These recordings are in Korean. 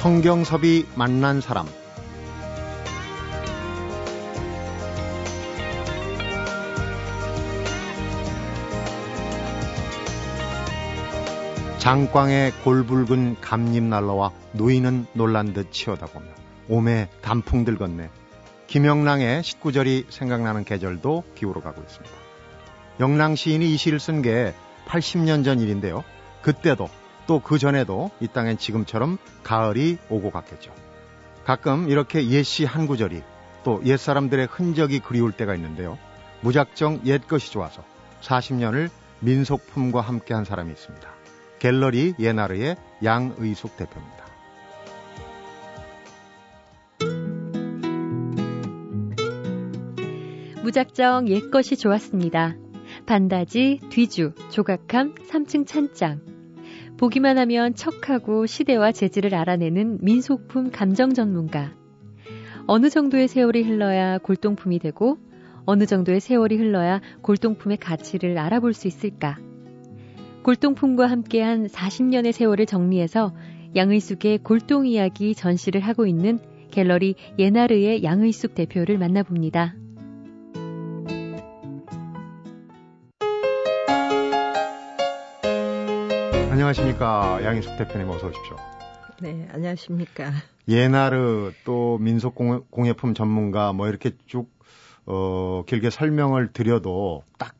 성경섭이 만난 사람 장광에 골붉은 감잎 날라와 누이는 놀란 듯 치어다 보며 오매 단풍 들 건네 김영랑의 19절이 생각나는 계절도 기울어 가고 있습니다. 영랑 시인이 이 시를 쓴 게 80년 전 일인데요. 그때도 또 그 전에도 이 땅엔 지금처럼 가을이 오고 갔겠죠. 가끔 이렇게 옛시 한 구절이 또 옛사람들의 흔적이 그리울 때가 있는데요. 무작정 옛것이 좋아서 40년을 민속품과 함께 한 사람이 있습니다. 갤러리 예나르의 양의숙 대표입니다. 무작정 옛것이 좋았습니다. 반다지, 뒤주, 조각함, 3층 찬장. 보기만 하면 척하고 시대와 재질을 알아내는 민속품 감정 전문가. 어느 정도의 세월이 흘러야 골동품이 되고 어느 정도의 세월이 흘러야 골동품의 가치를 알아볼 수 있을까? 골동품과 함께한 40년의 세월을 정리해서 양의숙의 골동 이야기 전시를 하고 있는 갤러리 예나르의 양의숙 대표를 만나봅니다. 안녕하십니까 양희숙 대표님 어서 오십시오. 네, 안녕하십니까. 예나르 또 민속 공예품 전문가 뭐 이렇게 쭉 어, 길게 설명을 드려도 딱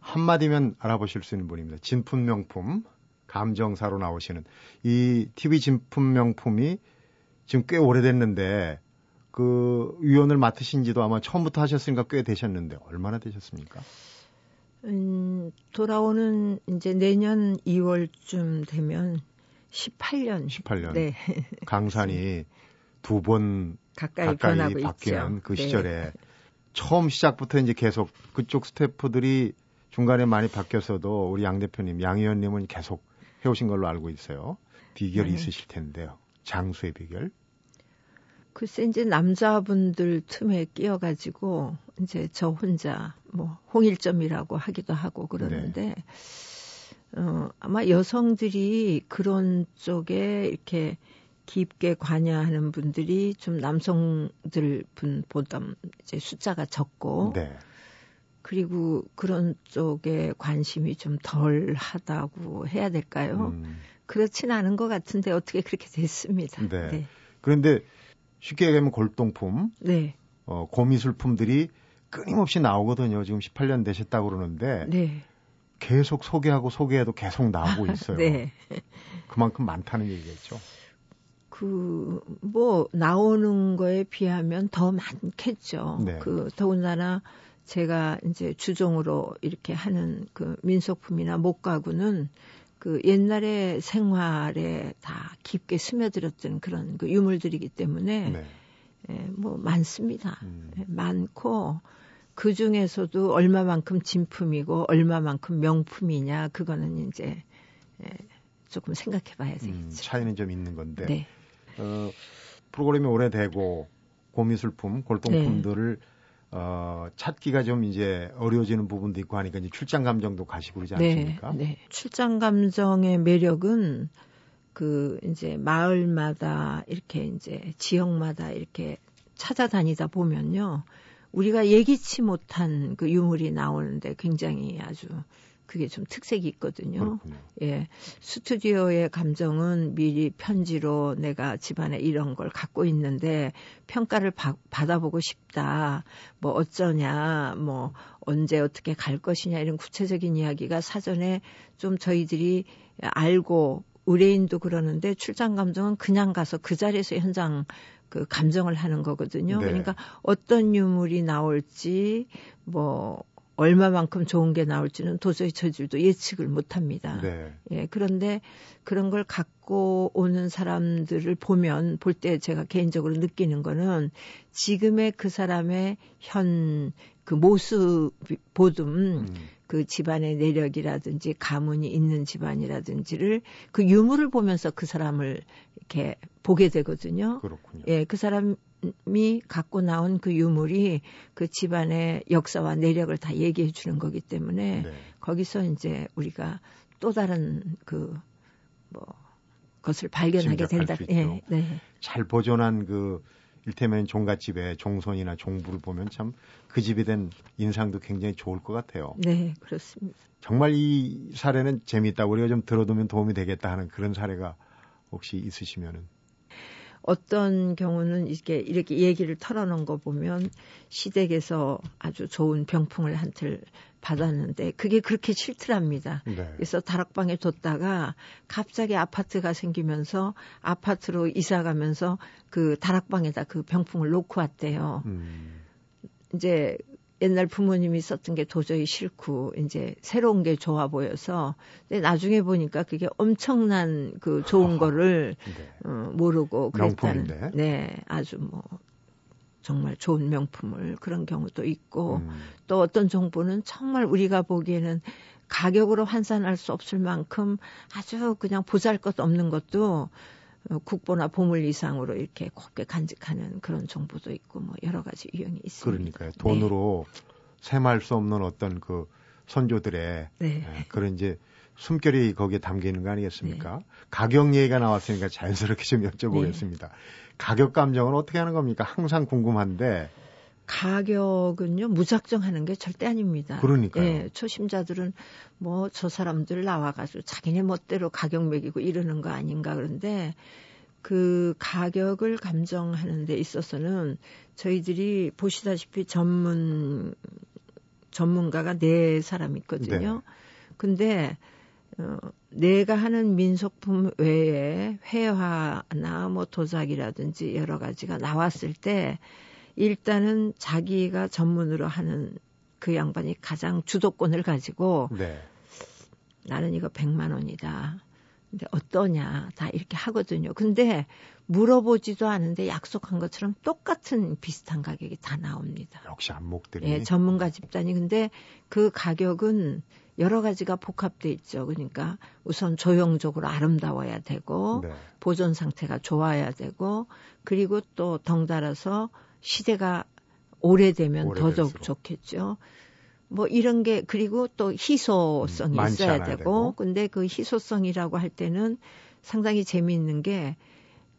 한마디면 알아보실 수 있는 분입니다. 진품 명품 감정사로 나오시는 이 TV 진품 명품이 지금 꽤 오래됐는데 그 위원을 맡으신 지도 아마 처음부터 하셨으니까 꽤 되셨는데 얼마나 되셨습니까? 음, 돌아오는 이제 내년 2월쯤 되면 18년. 18년. 네. 강산이 두 번 가까이, 가까이 바뀌는 있죠. 그 시절에 네. 처음 시작부터 이제 계속 그쪽 스태프들이 중간에 많이 바뀌어서도 우리 양 대표님, 양 의원님은 계속 해오신 걸로 알고 있어요. 비결이 네. 있으실 텐데요. 장수의 비결. 글쎄 이제 남자분들 틈에 끼어가지고 이제 저 혼자 뭐 홍일점이라고 하기도 하고 그러는데 네. 어, 아마 여성들이 그런 쪽에 이렇게 깊게 관여하는 분들이 좀 남성들 분보다 이제 숫자가 적고 네. 그리고 그런 쪽에 관심이 좀 덜 하다고 해야 될까요? 음. 그렇진 않은 것 같은데 어떻게 그렇게 됐습니다. 네. 네. 그런데 쉽게 얘기하면 골동품, 네. 어, 고미술품들이 끊임없이 나오거든요. 지금 18년 되셨다고 그러는데 네. 계속 소개하고 소개해도 계속 나오고 있어요. 네. 그만큼 많다는 얘기겠죠. 그, 뭐, 나오는 거에 비하면 더 많겠죠. 네. 그, 더군다나 제가 이제 주종으로 이렇게 하는 그 민속품이나 목가구는 그 옛날의 생활에 다 깊게 스며들었던 그런 그 유물들이기 때문에 네. 예, 뭐 많습니다. 음. 예, 많고 그 중에서도 얼마만큼 진품이고 얼마만큼 명품이냐 그거는 이제 예, 조금 생각해 봐야 음, 되겠죠. 음, 차이는 좀 있는 건데. 네. 어, 프로그램이 오래되고 고미술품, 골동품들을 네. 어, 찾기가 좀 이제 어려워지는 부분도 있고 하니까 이제 출장 감정도 가시고 그러지 네, 않습니까? 네, 네. 출장 감정의 매력은 그 이제 마을마다 이렇게 이제 지역마다 이렇게 찾아다니다 보면요. 우리가 예기치 못한 그 유물이 나오는데 굉장히 아주 그게 좀 특색이 있거든요. 그렇군요. 예. 스튜디오의 감정은 미리 편지로 내가 집안에 이런 걸 갖고 있는데 평가를 바, 받아보고 싶다. 뭐 어쩌냐, 뭐 언제 어떻게 갈 것이냐 이런 구체적인 이야기가 사전에 좀 저희들이 알고 의뢰인도 그러는데 출장 감정은 그냥 가서 그 자리에서 현장 그 감정을 하는 거거든요. 네. 그러니까 어떤 유물이 나올지 뭐 얼마만큼 좋은 게 나올지는 도저히 저질도 예측을 못 합니다. 네. 예, 그런데 그런 걸 갖고 오는 사람들을 보면 볼 때 제가 개인적으로 느끼는 거는 지금의 그 사람의 현 그 모습 보듬 음. 그 집안의 내력이라든지 가문이 있는 집안이라든지를 그 유물을 보면서 그 사람을 이렇게 보게 되거든요. 그렇군요. 예, 그 사람 이 갖고 나온 그 유물이 그 집안의 역사와 내력을 다 얘기해 주는 거기 때문에 네. 거기서 이제 우리가 또 다른 그 뭐 것을 발견하게 된다. 예, 네. 잘 보존한 그 일테면 종갓집의 종손이나 종부를 보면 참 그 집에 된 인상도 굉장히 좋을 것 같아요. 네, 그렇습니다. 정말 이 사례는 재미있다. 우리가 좀 들어두면 도움이 되겠다 하는 그런 사례가 혹시 있으시면은 어떤 경우는 이렇게 이렇게 얘기를 털어놓은 거 보면 시댁에서 아주 좋은 병풍을 한틀 받았는데 그게 그렇게 싫더랍니다. 네. 그래서 다락방에 뒀다가 갑자기 아파트가 생기면서 아파트로 이사 가면서 그 다락방에다 그 병풍을 놓고 왔대요. 음. 이제 옛날 부모님이 썼던 게 도저히 싫고 이제 새로운 게 좋아 보여서 근데 나중에 보니까 그게 엄청난 그 좋은 거를 네. 어, 모르고 그랬다는 명품인데. 네 아주 뭐 정말 좋은 명품을 그런 경우도 있고 음. 또 어떤 정보는 정말 우리가 보기에는 가격으로 환산할 수 없을 만큼 아주 그냥 보잘 것 없는 것도 어, 국보나 보물 이상으로 이렇게 곱게 간직하는 그런 정보도 있고 뭐 여러 가지 유형이 있습니다. 그러니까요. 돈으로 네. 셈할 수 없는 어떤 그 선조들의 네. 네, 그런 이제 숨결이 거기에 담겨 있는 거 아니겠습니까? 네. 가격 얘기가 나왔으니까 자연스럽게 좀 여쭤보겠습니다. 네. 가격 감정은 어떻게 하는 겁니까? 항상 궁금한데. 가격은요 무작정 하는 게 절대 아닙니다. 그러니까요. 예, 초심자들은 뭐 저 사람들 나와가지고 자기네 멋대로 가격 매기고 이러는 거 아닌가 그런데 그 가격을 감정하는 데 있어서는 저희들이 보시다시피 전문 전문가가 네 사람 있거든요. 네. 근데 어, 내가 하는 민속품 외에 회화나 뭐 도자기라든지 여러 가지가 나왔을 때 일단은 자기가 전문으로 하는 그 양반이 가장 주도권을 가지고 네. 나는 이거 100만 원이다. 근데 어떠냐 다 이렇게 하거든요. 근데 물어보지도 않은데 약속한 것처럼 똑같은 비슷한 가격이 다 나옵니다. 역시 안목들이. 예, 전문가 집단이 근데 그 가격은 여러 가지가 복합돼 있죠. 그러니까 우선 조형적으로 아름다워야 되고 네. 보존 상태가 좋아야 되고 그리고 또 덩달아서 시대가 오래되면 오래될수록. 더더욱 좋겠죠. 뭐 이런 게 그리고 또 희소성이 음, 있어야 되고, 되고 근데 그 희소성이라고 할 때는 상당히 재미있는 게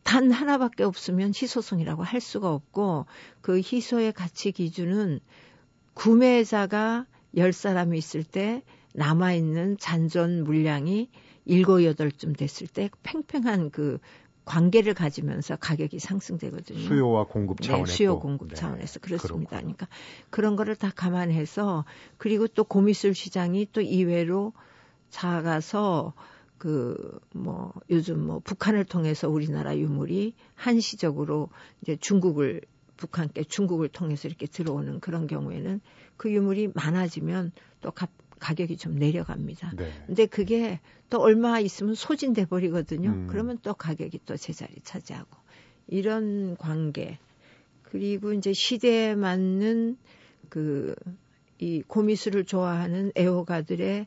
단 하나밖에 없으면 희소성이라고 할 수가 없고 그 희소의 가치 기준은 구매자가 열 사람이 있을 때 남아있는 잔존 물량이 일곱 여덟쯤 됐을 때 팽팽한 그 관계를 가지면서 가격이 상승되거든요. 수요와 공급 네, 차원에서. 네, 수요 공급 네, 차원에서 그렇습니다. 그러니까 그런 거를 다 감안해서 그리고 또 고미술 시장이 또 이외로 작아서 그 뭐 요즘 뭐 북한을 통해서 우리나라 유물이 한시적으로 이제 중국을 북한께 중국을 통해서 이렇게 들어오는 그런 경우에는 그 유물이 많아지면 또 가, 가격이 좀 내려갑니다. 네. 근데 그게 또 얼마 있으면 소진돼 버리거든요. 음. 그러면 또 가격이 또 제자리 차지하고 이런 관계 그리고 이제 시대에 맞는 그 이 고미술을 좋아하는 애호가들의 어,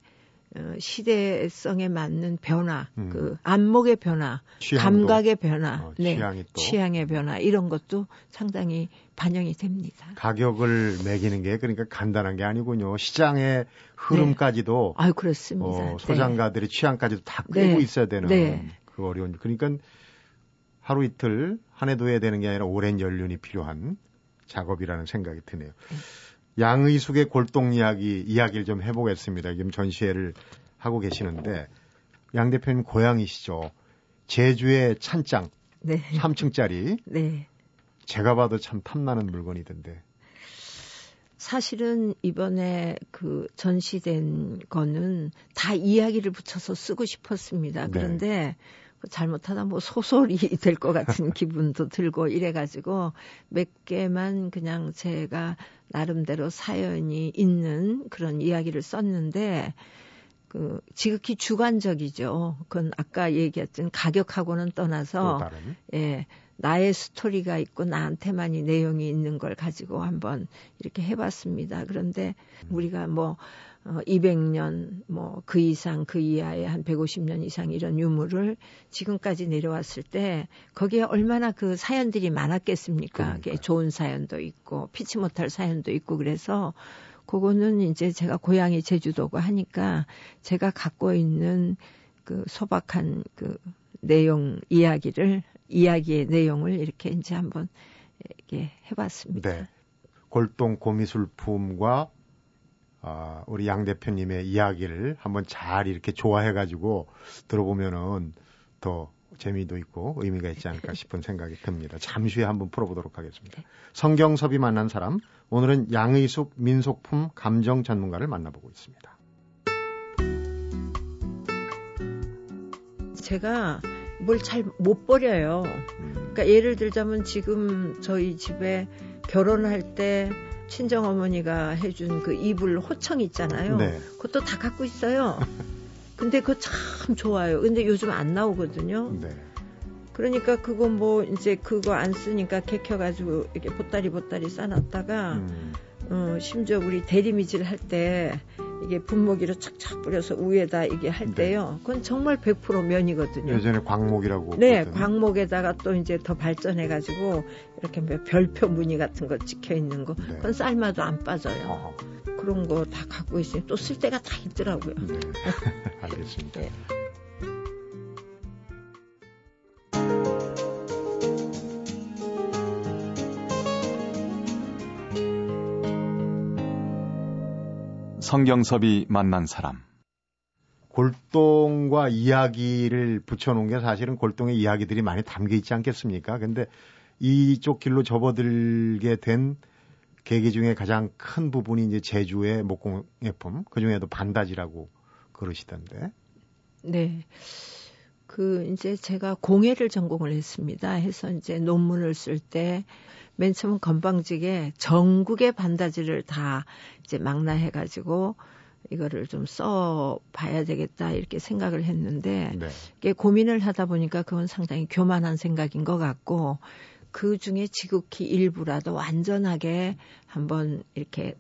시대성에 맞는 변화, 음. 그 안목의 변화, 취향도, 감각의 변화, 어, 네, 취향의 변화 이런 것도 상당히 반영이 됩니다. 가격을 매기는 게 그러니까 간단한 게 아니군요. 시장의 흐름까지도 네. 아 그렇습니다. 어, 소장가들의 네. 취향까지도 다 끌고 네. 있어야 되는 네. 그 어려운. 그러니까 하루 이틀 한 해도 해야 되는 게 아니라 오랜 연륜이 필요한 작업이라는 생각이 드네요. 네. 양의숙의 골동 이야기 이야기를 좀 해보겠습니다. 지금 전시회를 하고 계시는데 양 대표님 고향이시죠. 제주의 찬장 네. 3층짜리. 네. 제가 봐도 참 탐나는 물건이던데. 사실은 이번에 그 전시된 거는 다 이야기를 붙여서 쓰고 싶었습니다. 네. 그런데 네. 잘못하다 뭐 소설이 될 것 같은 기분도 들고 이래가지고 몇 개만 그냥 제가 나름대로 사연이 있는 그런 이야기를 썼는데 그 지극히 주관적이죠. 그건 아까 얘기했던 가격하고는 떠나서 예 나의 스토리가 있고 나한테만이 내용이 있는 걸 가지고 한번 이렇게 해봤습니다. 그런데 음. 우리가 뭐 어, 200년, 뭐, 그 이상, 그 이하의 한 150년 이상 이런 유물을 지금까지 내려왔을 때, 거기에 얼마나 그 사연들이 많았겠습니까? 그게 좋은 사연도 있고, 피치 못할 사연도 있고, 그래서, 그거는 이제 제가 고향이 제주도고 하니까, 제가 갖고 있는 그 소박한 그 내용 이야기를 이야기의 내용을 이렇게 이제 한번 이렇게 해봤습니다. 네. 골동 고미술품과 어, 우리 양 대표님의 이야기를 한번 잘 이렇게 좋아해가지고 들어보면은 더 재미도 있고 의미가 있지 않을까 싶은 생각이 듭니다. 잠시 후에 한번 풀어보도록 하겠습니다. 성경섭이 만난 사람, 오늘은 양의숙 민속품 감정 전문가를 만나보고 있습니다. 제가 뭘 잘 못 버려요. 음. 그러니까 예를 들자면 지금 저희 집에 결혼할 때 친정 어머니가 해준 그 이불 호청 있잖아요. 네. 그것도 다 갖고 있어요. 근데 그거 참 좋아요. 근데 요즘 안 나오거든요. 네. 그러니까 그거 뭐 이제 그거 안 쓰니까 개켜가지고 이렇게 보따리 보따리 싸놨다가 음. 어, 심지어 우리 대리미질 할 때 이게 분무기로 착착 뿌려서 위에다 이게 할 네. 때요. 그건 정말 100% 면이거든요. 예전에 광목이라고. 네, 그랬더니. 광목에다가 또 이제 더 발전해가지고 이렇게 뭐 별표 무늬 같은 거 찍혀 있는 거. 네. 그건 삶아도 안 빠져요. 어허. 그런 거 다 갖고 있어요. 또쓸 때가 다 있더라고요. 네. 알겠습니다. 네. 성경섭이 만난 사람. 골동과 이야기를 붙여놓은 게 사실은 골동의 이야기들이 많이 담겨 있지 않겠습니까? 근데 이쪽 길로 접어들게 된 계기 중에 가장 큰 부분이 이제 제주의 목공예품, 그 중에도 반다지라고 그러시던데. 네. 그 이제 제가 공예를 전공을 했습니다. 해서 이제 논문을 쓸 때 맨 처음 건방지게 전국의 반다지를 다 이제 망라해 가지고 이거를 좀 써 봐야 되겠다 이렇게 생각을 했는데 네. 이게 고민을 하다 보니까 그건 상당히 교만한 생각인 것 같고 그 중에 지극히 일부라도 완전하게 한번 이렇게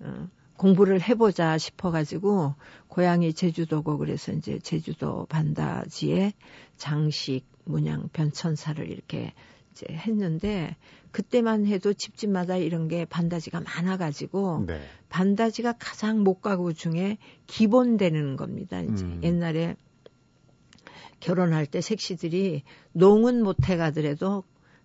어, 공부를 해보자 싶어가지고 고향이 제주도고 그래서 이제 제주도 반다지에 장식 문양 변천사를 이렇게 이제 했는데 그때만 해도 집집마다 이런 게 반다지가 많아가지고 네. 반다지가 가장 목가구 중에 기본 되는 겁니다. 이제 음. 옛날에 결혼할 때 색시들이 농은 못 해가더라도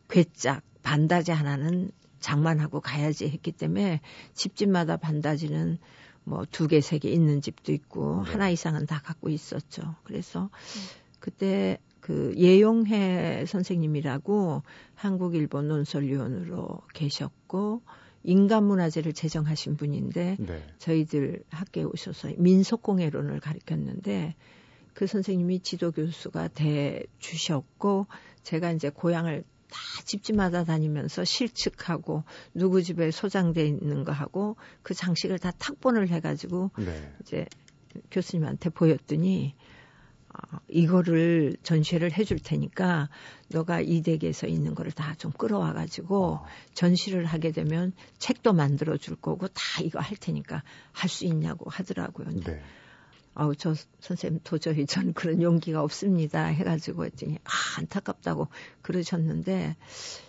괴짝 반다지 하나는 장만하고 가야지 했기 때문에 집집마다 반다지는 뭐 두 개, 세 개 있는 집도 있고 네. 하나 이상은 다 갖고 있었죠. 그래서 음. 그때 그 예용해 선생님이라고 한국 일본 논설위원으로 계셨고 인간문화재를 제정하신 분인데 네. 저희들 학교에 오셔서 민속공예론을 가르쳤는데 그 선생님이 지도 교수가 돼 주셨고 제가 이제 고향을 다 집집마다 다니면서 실측하고 누구 집에 소장돼 있는 거 하고 그 장식을 다 탁본을 해가지고 네. 이제 교수님한테 보였더니 어, 이거를 전시회를 해줄 테니까 너가 이 댁에서 있는 거를 다 좀 끌어와 가지고 어. 전시를 하게 되면 책도 만들어 줄 거고 다 이거 할 테니까 할 수 있냐고 하더라고요. 네. 아우 저 선생님 도저히 저는 그런 용기가 없습니다 해가지고 했더니 아 안타깝다고 그러셨는데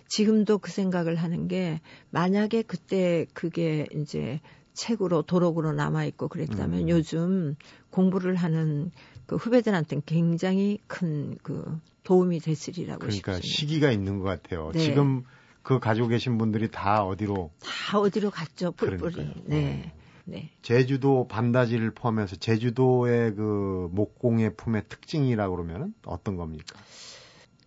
지금도 그 생각을 하는 게 만약에 그때 그게 이제 책으로 도록으로 남아 있고 그랬다면 음. 요즘 공부를 하는 그 후배들한테는 굉장히 큰 그 도움이 됐으리라고 그러니까 싶습니다. 시기가 있는 것 같아요. 네. 지금 그 가지고 계신 분들이 다 어디로 다 어디로 갔죠. 뿔뿔이. 네. 네. 제주도 반다지를 포함해서 제주도의 그 목공예품의 특징이라고 그러면 어떤 겁니까?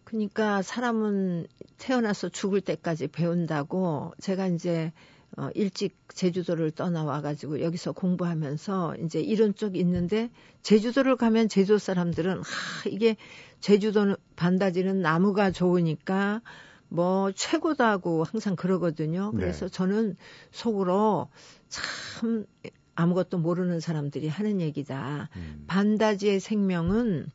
그러니까 사람은 태어나서 죽을 때까지 배운다고 제가 이제 어, 일찍 제주도를 떠나와가지고 여기서 공부하면서 이제 이런 쪽 있는데 제주도를 가면 제주도 사람들은 하, 이게 제주도 반다지는 나무가 좋으니까 뭐 최고다고 항상 그러거든요. 네. 그래서 네. 저는 속으로 참 아무것도 모르는 사람들이 하는 얘기다. 음. 반다지의 생명은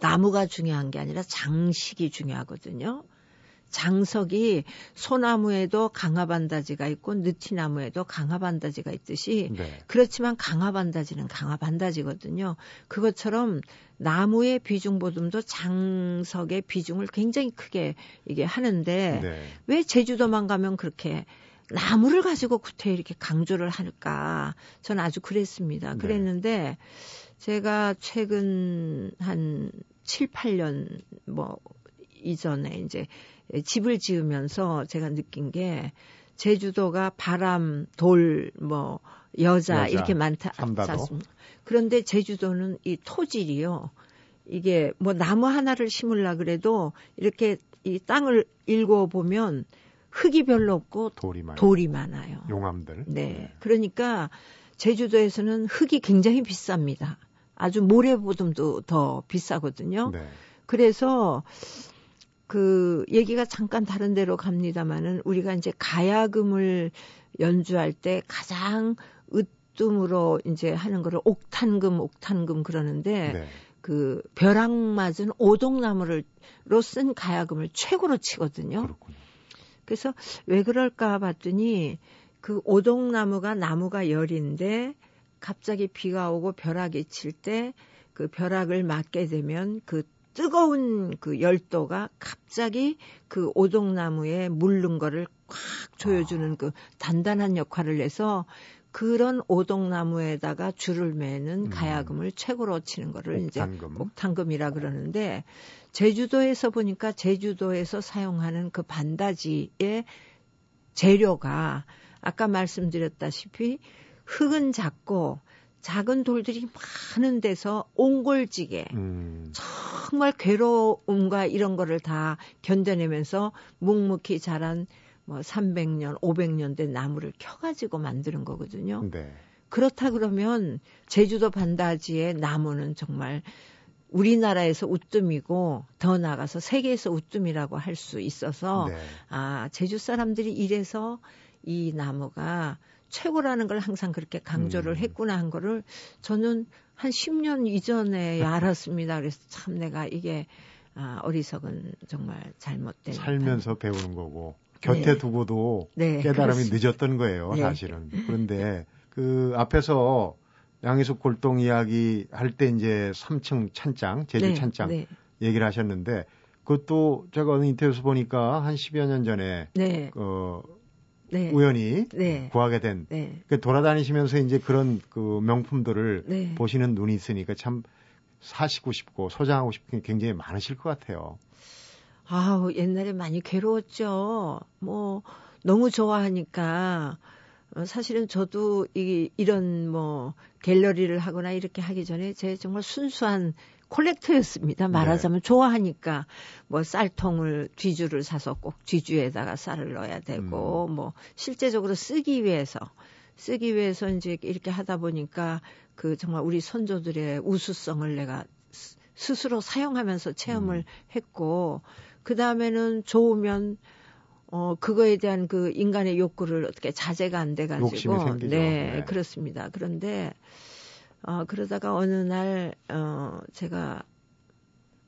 나무가 중요한 게 아니라 장식이 중요하거든요. 장석이 소나무에도 강화반다지가 있고 느티나무에도 강화반다지가 있듯이 네. 그렇지만 강화반다지는 강화반다지거든요. 그것처럼 나무의 비중 보듬도 장석의 비중을 굉장히 크게 이게 하는데 네. 왜 제주도만 가면 그렇게 나무를 가지고 구태 이렇게 강조를 할까? 저는 아주 그랬습니다. 네. 그랬는데 제가 최근 한 7, 8년 뭐 이전에 이제 집을 지으면서 제가 느낀 게 제주도가 바람, 돌, 뭐 여자, 여자 이렇게 많다 않습니까? 그런데 제주도는 이 토질이요. 이게 뭐 나무 하나를 심으려 그래도 이렇게 이 땅을 읽어 보면 흙이 별로 없고 돌이, 많아요. 돌이 많아요. 용암들. 네. 네. 그러니까 제주도에서는 흙이 굉장히 비쌉니다. 아주 모래보듬도 더 비싸거든요. 네. 그래서 그 얘기가 잠깐 다른 데로 갑니다만은 우리가 이제 가야금을 연주할 때 가장 으뜸으로 이제 하는 거를 옥탄금 옥탄금 그러는데 네. 그 벼락 맞은 오동나무를로 쓴 가야금을 최고로 치거든요. 그렇군요. 그래서 왜 그럴까 봤더니 그 오동나무가 나무가 열인데 갑자기 비가 오고 벼락이 칠 때 그 벼락을 맞게 되면 그 뜨거운 그 열도가 갑자기 그 오동나무에 물른 거를 꽉 조여주는 그 단단한 역할을 해서 그런 오동나무에다가 줄을 매는 음. 가야금을 최고로 치는 거를 옥탄금. 이제 옥탄금이라 그러는데 제주도에서 보니까 제주도에서 사용하는 그 반다지의 재료가 아까 말씀드렸다시피 흙은 작고 작은 돌들이 많은 데서 옹골지게 음. 정말 괴로움과 이런 거를 다 견뎌내면서 묵묵히 자란 뭐 300년, 500년 된 나무를 켜가지고 만드는 거거든요. 네. 그렇다 그러면 제주도 반다지의 나무는 정말 우리나라에서 우뜸이고 더 나가서 세계에서 우뜸이라고 할 수 있어서 네. 아 제주 사람들이 이래서 이 나무가 최고라는 걸 항상 그렇게 강조를 음. 했구나 한 거를 저는 한 10년 이전에 알았습니다. 그래서 참 내가 이게 아, 어리석은 정말 잘못된 살면서 단... 배우는 거고 곁에 네. 두고도 네, 깨달음이 그렇습니다. 늦었던 거예요, 네. 사실은. 그런데 그 앞에서 양희숙 골동 이야기 할 때 이제 3층 찬장, 제주 네, 찬장 네. 얘기를 하셨는데 그것도 제가 어느 인터뷰에서 보니까 한 10여 년 전에 네. 어 네. 우연히 네. 구하게 된 네. 그 돌아다니시면서 이제 그런 그 명품들을 네. 보시는 눈이 있으니까 참 사시고 싶고 소장하고 싶은 게 굉장히 많으실 것 같아요. 아우 옛날에 많이 괴로웠죠. 뭐 너무 좋아하니까 어, 사실은 저도 이, 이런 뭐 갤러리를 하거나 이렇게 하기 전에 제 정말 순수한 콜렉터였습니다. 말하자면 네. 좋아하니까 뭐 쌀통을 뒤주를 사서 꼭 뒤주에다가 쌀을 넣어야 되고 음. 뭐 실제적으로 쓰기 위해서 쓰기 위해서 이제 이렇게 하다 보니까 그 정말 우리 선조들의 우수성을 내가 스스로 사용하면서 체험을 음. 했고 그 다음에는 좋으면 어 그거에 대한 그 인간의 욕구를 어떻게 자제가 안 돼가지고 네, 네 그렇습니다. 그런데 어, 그러다가 어느 날, 어, 제가,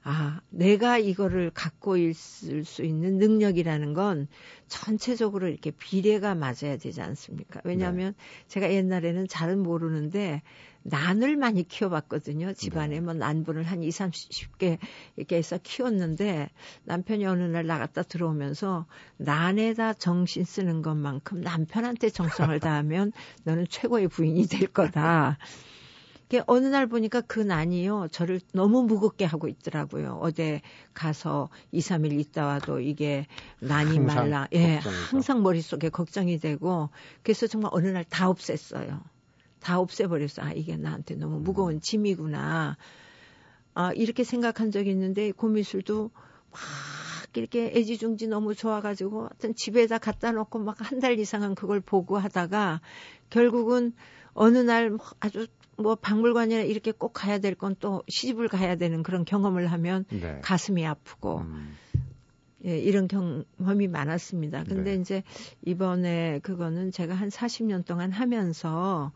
아, 내가 이거를 갖고 있을 수 있는 능력이라는 건 전체적으로 이렇게 비례가 맞아야 되지 않습니까? 왜냐하면 네. 제가 옛날에는 잘은 모르는데 난을 많이 키워봤거든요. 집안에 네. 뭐 난분을 한 2, 30개 이렇게 해서 키웠는데 남편이 어느 날 나갔다 들어오면서 난에다 정신 쓰는 것만큼 남편한테 정성을 다하면 너는 최고의 부인이 될 거다. 어느 날 보니까 그 난이요, 저를 너무 무겁게 하고 있더라고요. 어제 가서 2, 3일 있다 와도 이게 난이 말라. 예, 항상 머릿속에 걱정이 되고, 그래서 정말 어느 날 다 없앴어요. 다 없애버렸어. 아, 이게 나한테 너무 음. 무거운 짐이구나. 아, 이렇게 생각한 적이 있는데, 고미술도 막 이렇게 애지중지 너무 좋아가지고, 하여튼 집에다 갖다 놓고 막 한 달 이상은 그걸 보고 하다가, 결국은 어느 날 아주 뭐 박물관이나 이렇게 꼭 가야 될 건 또 시집을 가야 되는 그런 경험을 하면 네. 가슴이 아프고 음. 예, 이런 경험이 많았습니다. 근데 네. 이제 이번에 그거는 제가 한 40년 동안 하면서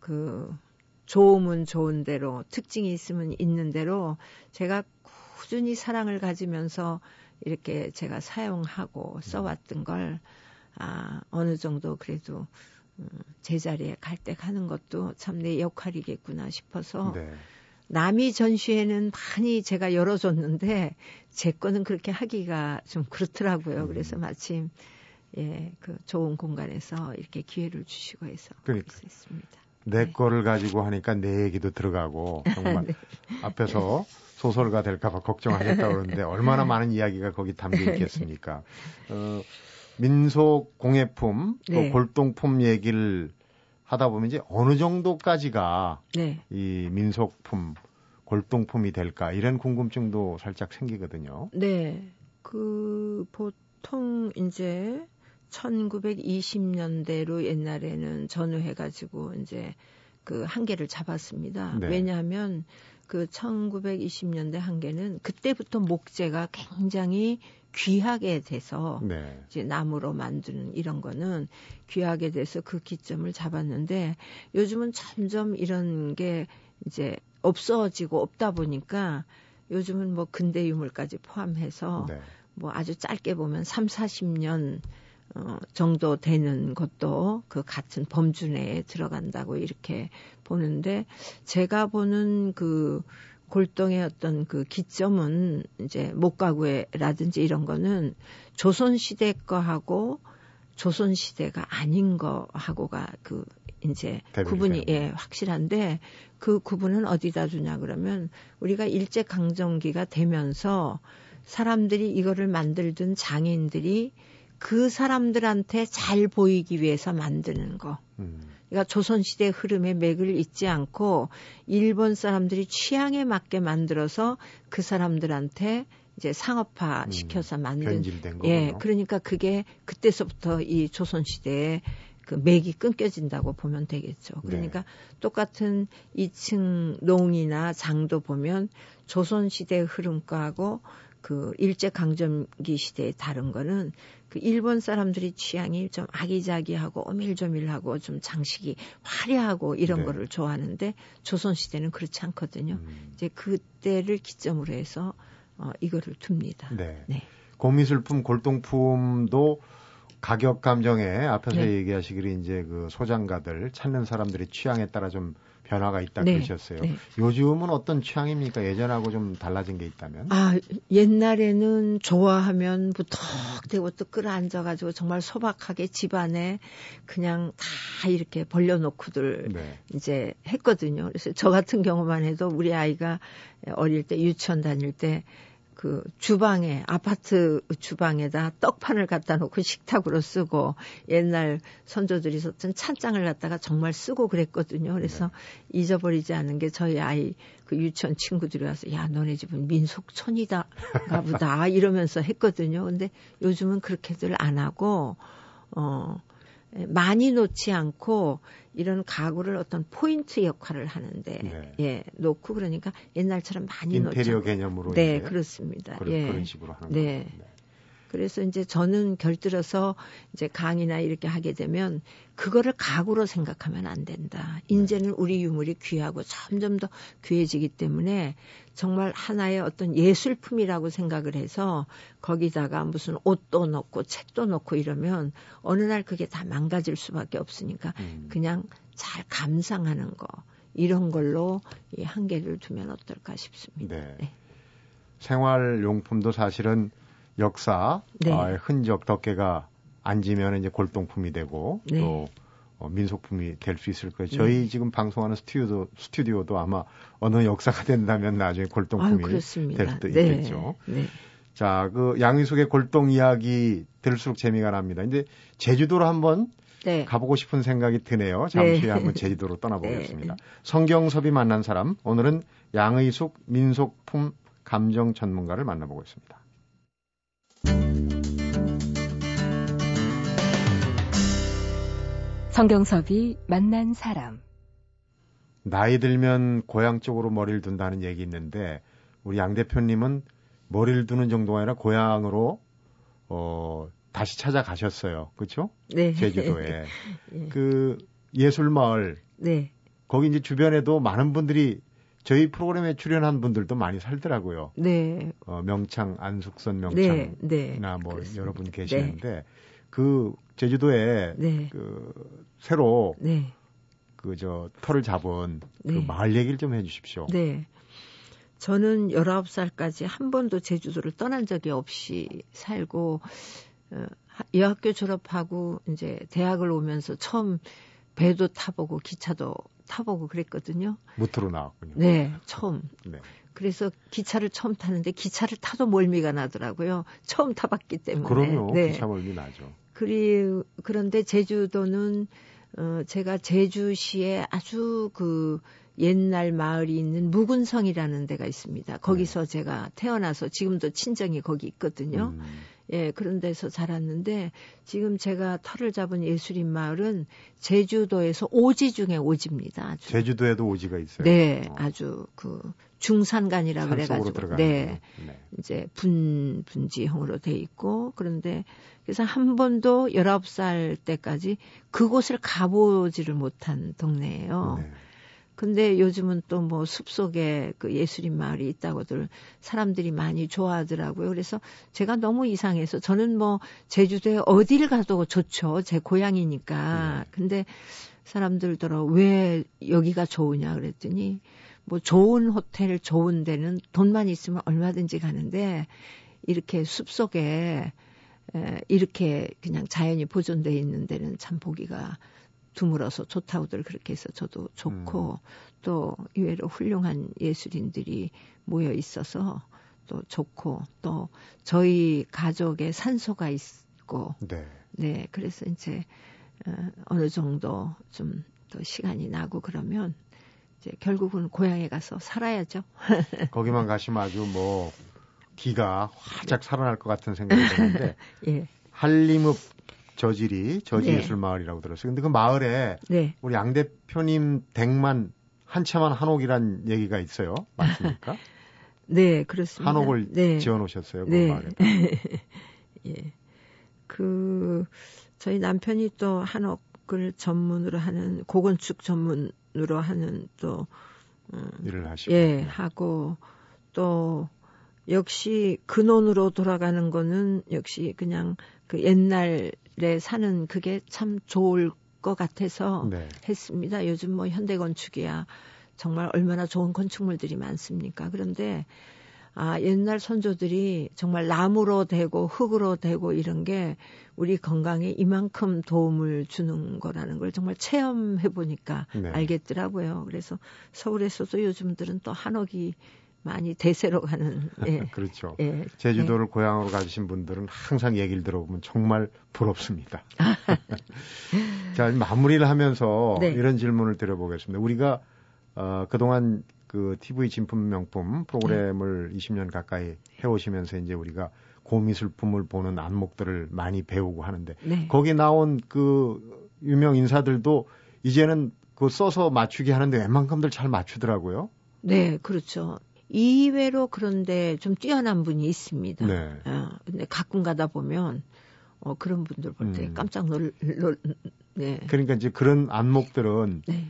그 좋으면 좋은 대로 특징이 있으면 있는 대로 제가 꾸준히 사랑을 가지면서 이렇게 제가 사용하고 써왔던 걸 아, 어느 정도 그래도 제자리에 갈때 가는 것도 참 내 역할이겠구나 싶어서 네. 남이 전시회는 많이 제가 열어줬는데 제 거는 그렇게 하기가 좀 그렇더라고요. 음. 그래서 마침 예, 그 좋은 공간에서 이렇게 기회를 주시고 해서 그러니까. 있습니다. 내 네. 거를 가지고 하니까 내 얘기도 들어가고 정말 네. 앞에서 소설가 될까봐 걱정하셨다 그러는데 얼마나 많은 이야기가 거기 담겨 있겠습니까? 어, 민속 공예품, 네. 골동품 얘기를 하다 보면 이제 어느 정도까지가 네. 이 민속품, 골동품이 될까 이런 궁금증도 살짝 생기거든요. 네. 그 보통 이제 1920년대로 옛날에는 전후해 가지고 이제 그 한계를 잡았습니다. 네. 왜냐하면 그 1920년대 한계는 그때부터 목재가 굉장히 귀하게 돼서 네. 이제 나무로 만드는 이런 거는 귀하게 돼서 그 기점을 잡았는데 요즘은 점점 이런 게 이제 없어지고 없다 보니까 요즘은 뭐 근대 유물까지 포함해서 네. 뭐 아주 짧게 보면 3, 40년 어, 정도 되는 것도 그 같은 범주 내에 들어간다고 이렇게 보는데 제가 보는 그 골동의 어떤 그 기점은 이제 목가구에라든지 이런 거는 조선 시대 거하고 조선 시대가 아닌 거하고가 그 이제 구분이 예 확실한데 그 구분은 어디다 두냐 그러면 우리가 일제 강점기가 되면서 사람들이 이거를 만들던 장인들이 그 사람들한테 잘 보이기 위해서 만드는 거. 음. 그러니까 조선시대 흐름의 맥을 잊지 않고 일본 사람들이 취향에 맞게 만들어서 그 사람들한테 이제 상업화 음. 시켜서 만든 예 그러니까 그게 그때서부터 이 조선 시대에 그 맥이 끊겨진다고 보면 되겠죠. 그러니까 네. 똑같은 2층 농이나 장도 보면 조선 시대 흐름과하고 그 일제 강점기 시대에 다른 거는 그 일본 사람들이 취향이 좀 아기자기하고 오밀조밀하고 좀 장식이 화려하고 이런 네. 거를 좋아하는데 조선 시대는 그렇지 않거든요. 음. 이제 그때를 기점으로 해서 어 이거를 둡니다. 네. 네. 고미술품, 골동품도 가격 감정에 앞에서 네. 얘기하시기를 이제 그 소장가들 찾는 사람들의 취향에 따라 좀 변화가 있다 네. 그러셨어요. 네. 요즘은 어떤 취향입니까? 예전하고 좀 달라진 게 있다면? 아, 옛날에는 좋아하면 무턱대고 또 끌어앉아가지고 정말 소박하게 집안에 그냥 다 이렇게 벌려놓고들 네. 이제 했거든요. 그래서 저 같은 경우만 해도 우리 아이가 어릴 때 유치원 다닐 때 그 주방에 아파트 주방에다 떡판을 갖다 놓고 식탁으로 쓰고 옛날 선조들이 썼던 찬장을 갖다가 정말 쓰고 그랬거든요. 그래서 네. 잊어버리지 않은 게 저희 아이 그 유치원 친구들이 와서 야 너네 집은 민속촌이다 가보다 이러면서 했거든요. 근데 요즘은 그렇게들 안 하고 어 많이 놓지 않고 이런 가구를 어떤 포인트 역할을 하는데 네. 예 놓고 그러니까 옛날처럼 많이 인테리어 놓지 개념으로 네 그렇습니다. 그런, 예. 그런 식으로 하는 네. 네. 그래서 이제 저는 결들어서 이제 강의나 이렇게 하게 되면 그거를 가구로 생각하면 안 된다. 이제는 네. 우리 유물이 귀하고 점점 더 귀해지기 때문에 정말 하나의 어떤 예술품이라고 생각을 해서 거기다가 무슨 옷도 넣고 책도 넣고 이러면 어느 날 그게 다 망가질 수밖에 없으니까 음. 그냥 잘 감상하는 거 이런 걸로 이 한계를 두면 어떨까 싶습니다. 네. 네. 생활용품도 사실은 역사, 네. 어, 흔적, 덕계가 앉으면 이제 골동품이 되고 네. 또 어, 민속품이 될 수 있을 거예요. 저희 네. 지금 방송하는 스튜디오, 스튜디오도 아마 어느 역사가 된다면 나중에 골동품이 아유, 될 수도 네. 있겠죠. 네. 자, 그 양희숙의 골동 이야기 들을수록 재미가 납니다. 근데 제주도로 한번 네. 가보고 싶은 생각이 드네요. 잠시 후에 한번 제주도로 떠나보겠습니다. 성경섭이 만난 사람, 오늘은 양의숙 민속품 감정 전문가를 만나보고 있습니다. 성경섭이 만난 사람. 나이 들면 고향 쪽으로 머리를 둔다는 얘기 있는데 우리 양 대표님은 머리를 두는 정도가 아니라 고향으로 어 다시 찾아가셨어요. 그렇죠? 네. 제주도에. 네. 그 예술 마을. 네. 거기 이제 주변에도 많은 분들이 저희 프로그램에 출연한 분들도 많이 살더라고요. 네. 어, 명창 안숙선 명창이나 네. 네. 뭐 그렇습니다. 여러분 계시는데 네. 그 제주도에 네. 그 새로 네. 그저 터를 잡은 그 네. 마을 얘기를 좀 해주십시오. 네. 저는 19살까지 한 번도 제주도를 떠난 적이 없이 살고 어, 여학교 졸업하고 이제 대학을 오면서 처음 배도 타보고 기차도 타보고 그랬거든요. 무트로 나왔군요. 네, 처음. 네. 그래서 기차를 처음 타는데 기차를 타도 멀미가 나더라고요. 처음 타봤기 때문에. 그럼요. 네. 기차 멀미 나죠. 그리 그런데 제주도는 어 제가 제주시에 아주 그 옛날 마을이 있는 묵은성이라는 데가 있습니다. 거기서 네. 제가 태어나서 지금도 친정이 거기 있거든요. 음. 예, 그런 데서 자랐는데 지금 제가 털을 잡은 예술인 마을은 제주도에서 오지 중에 오지입니다. 아주. 제주도에도 오지가 있어요. 네, 어. 아주 그 중산간이라 그래가지고 네, 네, 이제 분 분지형으로 돼 있고 그런데 그래서 한 번도 19살 때까지 그곳을 가보지를 못한 동네예요. 네. 근데 요즘은 또 뭐 숲속에 그 예술인 마을이 있다고들 사람들이 많이 좋아하더라고요. 그래서 제가 너무 이상해서 저는 뭐 제주도에 어딜 가도 좋죠. 제 고향이니까. 네. 근데 사람들더러 왜 여기가 좋으냐 그랬더니 뭐 좋은 호텔 좋은 데는 돈만 있으면 얼마든지 가는데 이렇게 숲속에 에, 이렇게 그냥 자연이 보존돼 있는 데는 참 보기가 드물어서 좋다고들 그렇게 해서 저도 좋고 음. 또 이외로 훌륭한 예술인들이 모여 있어서 또 좋고 또 저희 가족의 산소가 있고 네, 네 그래서 이제 어, 어느 정도 좀 또 시간이 나고 그러면 이제 결국은 고향에 가서 살아야죠. 거기만 가시면 아주 뭐 기가 활짝 살아날 것 같은 생각이 드는데 예. 한림읍 저지리 저지예술마을이라고 네. 들었어요. 근데 그 마을에 네. 우리 양 대표님 댁만 한 채만 한옥이란 얘기가 있어요. 맞습니까? 네, 그렇습니다. 한옥을 네. 지어 놓으셨어요. 그 네. 마을에. 예. 그 저희 남편이 또 한옥을 전문으로 하는 고건축 전문 으로 하는 또 음, 일을 하시고 예, 하고 또 역시 근원으로 돌아가는 거는 역시 그냥 그 옛날에 사는 그게 참 좋을 것 같아서 네. 했습니다. 요즘 뭐 현대 건축이야 정말 얼마나 좋은 건축물들이 많습니까? 그런데 아, 옛날 선조들이 정말 나무로 되고 흙으로 되고 이런 게 우리 건강에 이만큼 도움을 주는 거라는 걸 정말 체험해 보니까 네. 알겠더라고요. 그래서 서울에서도 요즘들은 또 한옥이 많이 대세로 가는. 예. 그렇죠. 예. 제주도를 예. 고향으로 가신 분들은 항상 얘기를 들어보면 정말 부럽습니다. 자, 마무리를 하면서 네. 이런 질문을 드려보겠습니다. 우리가 어, 그동안 그 TV 진품 명품 프로그램을 네. 20년 가까이 해오시면서 이제 우리가 고미술품을 보는 안목들을 많이 배우고 하는데 네. 거기 나온 그 유명 인사들도 이제는 그 써서 맞추기 하는데 웬만큼들 잘 맞추더라고요. 네, 그렇죠. 이외로 그런데 좀 뛰어난 분이 있습니다. 네. 어, 근데 가끔 가다 보면 어, 그런 분들 볼때 음. 깜짝 놀, 놀, 네. 그러니까 이제 그런 안목들은 네.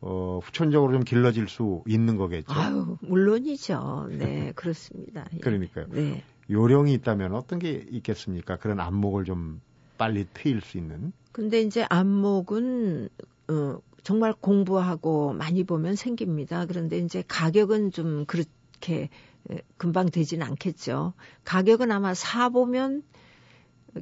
어, 후천적으로 좀 길러질 수 있는 거겠죠. 아유, 물론이죠. 네, 그렇습니다. 예. 그러니까요. 네. 요령이 있다면 어떤 게 있겠습니까? 그런 안목을 좀 빨리 트일 수 있는. 근데 이제 안목은 어, 정말 공부하고 많이 보면 생깁니다. 그런데 이제 가격은 좀 그렇 그렇게 금방 되지는 않겠죠. 가격은 아마 사 보면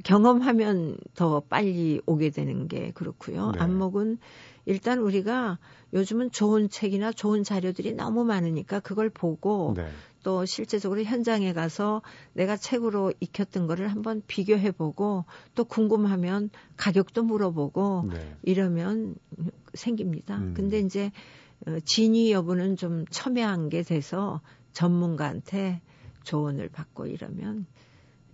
경험하면 더 빨리 오게 되는 게 그렇고요. 네. 안목은 일단 우리가 요즘은 좋은 책이나 좋은 자료들이 너무 많으니까 그걸 보고 네. 또 실제적으로 현장에 가서 내가 책으로 익혔던 거를 한번 비교해 보고 또 궁금하면 가격도 물어보고 네. 이러면 생깁니다. 음. 근데 이제 어, 진위 여부는 좀 첨예한 게 돼서 전문가한테 조언을 받고 이러면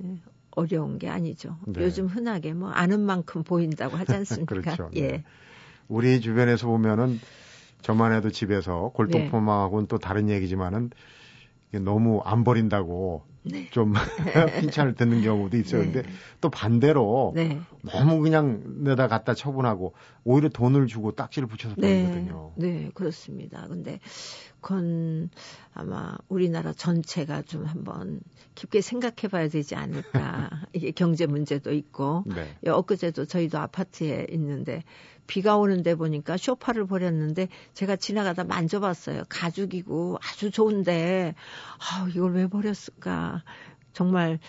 예, 어려운 게 아니죠. 네. 요즘 흔하게 뭐 아는 만큼 보인다고 하지 않습니까? 그렇죠. 예. 네. 우리 주변에서 보면은 저만 해도 집에서 골동품하고는 네. 또 다른 얘기지만은 너무 안 버린다고 네. 좀 칭찬을 듣는 경우도 있어요. 네. 근데 또 반대로 네. 너무 그냥 내다 갖다 처분하고 오히려 돈을 주고 딱지를 붙여서 버리거든요. 네. 네, 그렇습니다. 근데 그건 아마 우리나라 전체가 좀 한번 깊게 생각해 봐야 되지 않을까. 이게 경제 문제도 있고. 네. 엊그제도 저희도 아파트에 있는데 비가 오는데 보니까 쇼파를 버렸는데 제가 지나가다 만져봤어요. 가죽이고 아주 좋은데 아 이걸 왜 버렸을까? 정말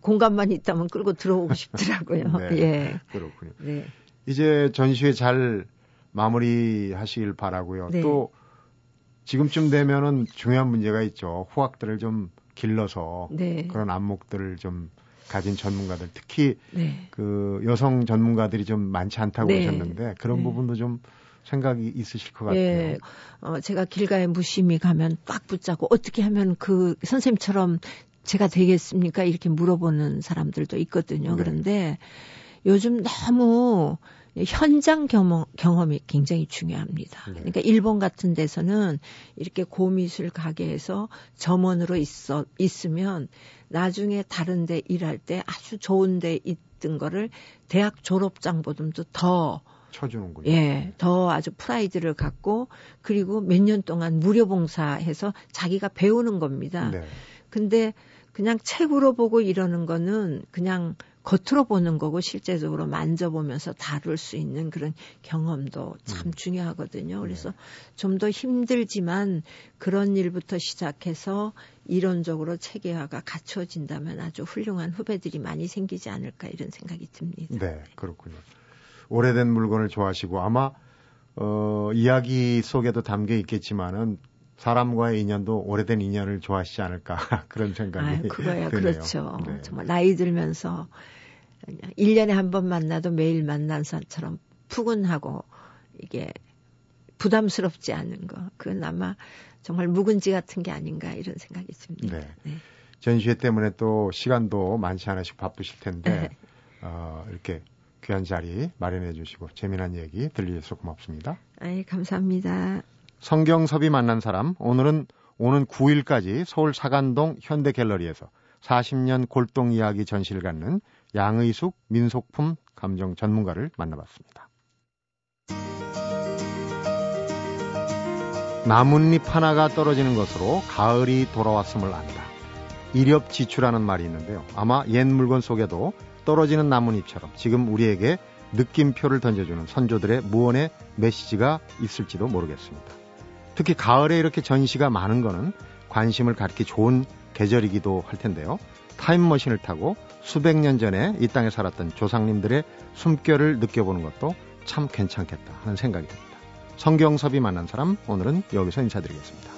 공간만 있다면 끌고 들어오고 싶더라고요. 네, 예. 그렇군요. 네. 이제 전시회 잘 마무리하시길 바라고요. 네. 또 지금쯤 되면은 중요한 문제가 있죠. 후학들을 좀 길러서 네. 그런 안목들을 좀 가진 전문가들, 특히 네. 그 여성 전문가들이 좀 많지 않다고 네. 하셨는데 그런 네. 부분도 좀 생각이 있으실 것 같아요. 예, 어, 제가 길가에 무심히 가면 꽉 붙잡고 어떻게 하면 그 선생님처럼 제가 되겠습니까? 이렇게 물어보는 사람들도 있거든요. 네. 그런데 요즘 너무 현장 경험, 경험이 굉장히 중요합니다. 네. 그러니까 일본 같은 데서는 이렇게 고미술 가게에서 점원으로 있어, 있으면 나중에 다른 데 일할 때 아주 좋은 데 있던 거를 대학 졸업장보다도 더 쳐주는군요. 예, 더 아주 프라이드를 갖고 그리고 몇 년 동안 무료 봉사해서 자기가 배우는 겁니다. 네. 근데 그냥 책으로 보고 이러는 거는 그냥 겉으로 보는 거고 실제적으로 만져보면서 다룰 수 있는 그런 경험도 참 음. 중요하거든요. 그래서 좀 더 힘들지만 그런 일부터 시작해서 이론적으로 체계화가 갖춰진다면 아주 훌륭한 후배들이 많이 생기지 않을까 이런 생각이 듭니다. 네, 그렇군요. 오래된 물건을 좋아하시고 아마 어, 이야기 속에도 담겨 있겠지만은 사람과의 인연도 오래된 인연을 좋아하시지 않을까 그런 생각이 아유, 그거야, 드네요. 그렇죠. 네. 정말 나이 들면서 1년에 한 번 만나도 매일 만난 사람처럼 푸근하고 이게 부담스럽지 않은 거. 그건 아마 정말 묵은지 같은 게 아닌가 이런 생각이 듭니다. 네. 네. 전시회 때문에 또 시간도 많지 않으시고 바쁘실 텐데 네. 어, 이렇게 귀한 자리 마련해 주시고 재미난 얘기 들려주셔서 고맙습니다. 아이, 감사합니다. 성경섭이 만난 사람 오늘은 오는 9일까지 서울 사간동 현대갤러리에서 40년 골동 이야기 전시를 갖는 양의숙 민속품 감정 전문가를 만나봤습니다. 나뭇잎 하나가 떨어지는 것으로 가을이 돌아왔음을 안다. 이렵지추라는 말이 있는데요. 아마 옛 물건 속에도 떨어지는 나뭇잎처럼 지금 우리에게 느낌표를 던져주는 선조들의 무언의 메시지가 있을지도 모르겠습니다. 특히 가을에 이렇게 전시가 많은 거는 관심을 갖기 좋은 계절이기도 할 텐데요. 타임머신을 타고 수백 년 전에 이 땅에 살았던 조상님들의 숨결을 느껴보는 것도 참 괜찮겠다 하는 생각이 듭니다. 성경섭이 만난 사람 오늘은 여기서 인사드리겠습니다.